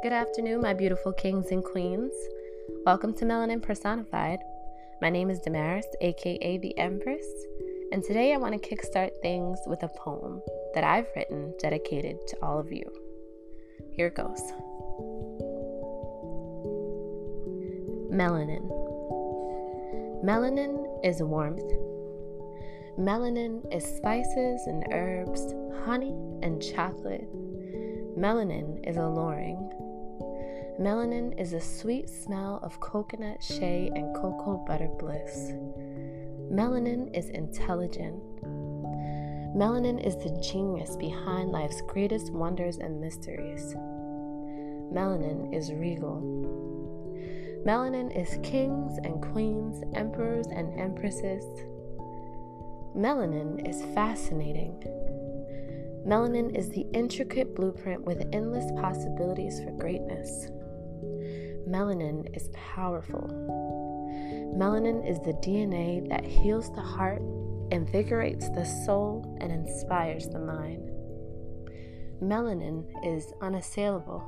Good afternoon, my beautiful kings and queens. Welcome to Melanin Personified. My name is Damaris, aka the Empress, and today I want to kickstart things with a poem that I've written dedicated to all of you. Here it goes Melanin. Melanin is warmth. Melanin is spices and herbs, honey and chocolate. Melanin is alluring. Melanin is a sweet smell of coconut, shea, and cocoa butter bliss. Melanin is intelligent. Melanin is the genius behind life's greatest wonders and mysteries. Melanin is regal. Melanin is kings and queens, emperors and empresses. Melanin is fascinating. Melanin is the intricate blueprint with endless possibilities for greatness. Melanin is powerful. Melanin is the DNA that heals the heart, invigorates the soul, and inspires the mind. Melanin is unassailable.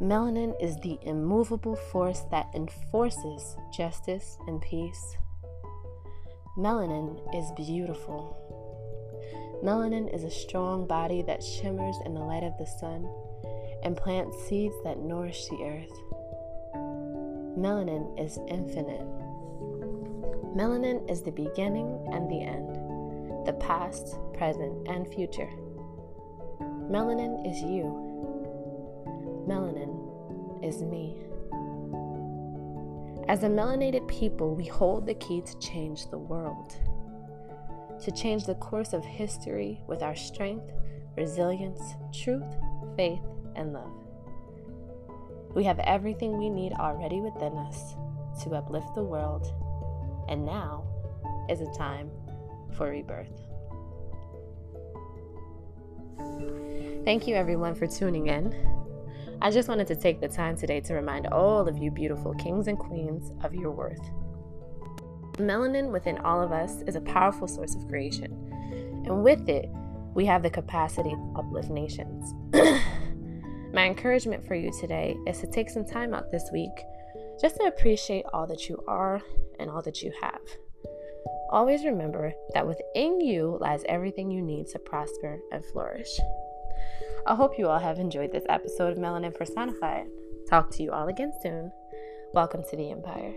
Melanin is the immovable force that enforces justice and peace. Melanin is beautiful. Melanin is a strong body that shimmers in the light of the sun and plant seeds that nourish the earth. Melanin is infinite. Melanin is the beginning and the end, the past, present, and future. Melanin is you. Melanin is me. As a melanated people, we hold the key to change the world, to change the course of history with our strength, resilience, truth, faith, and love. We have everything we need already within us to uplift the world, and now is a time for rebirth. Thank you, everyone, for tuning in. I just wanted to take the time today to remind all of you beautiful kings and queens of your worth. Melanin within all of us is a powerful source of creation, and with it, we have the capacity to uplift nations. My encouragement for you today is to take some time out this week just to appreciate all that you are and all that you have. Always remember that within you lies everything you need to prosper and flourish. I hope you all have enjoyed this episode of Melanin Personified. Talk to you all again soon. Welcome to the Empire.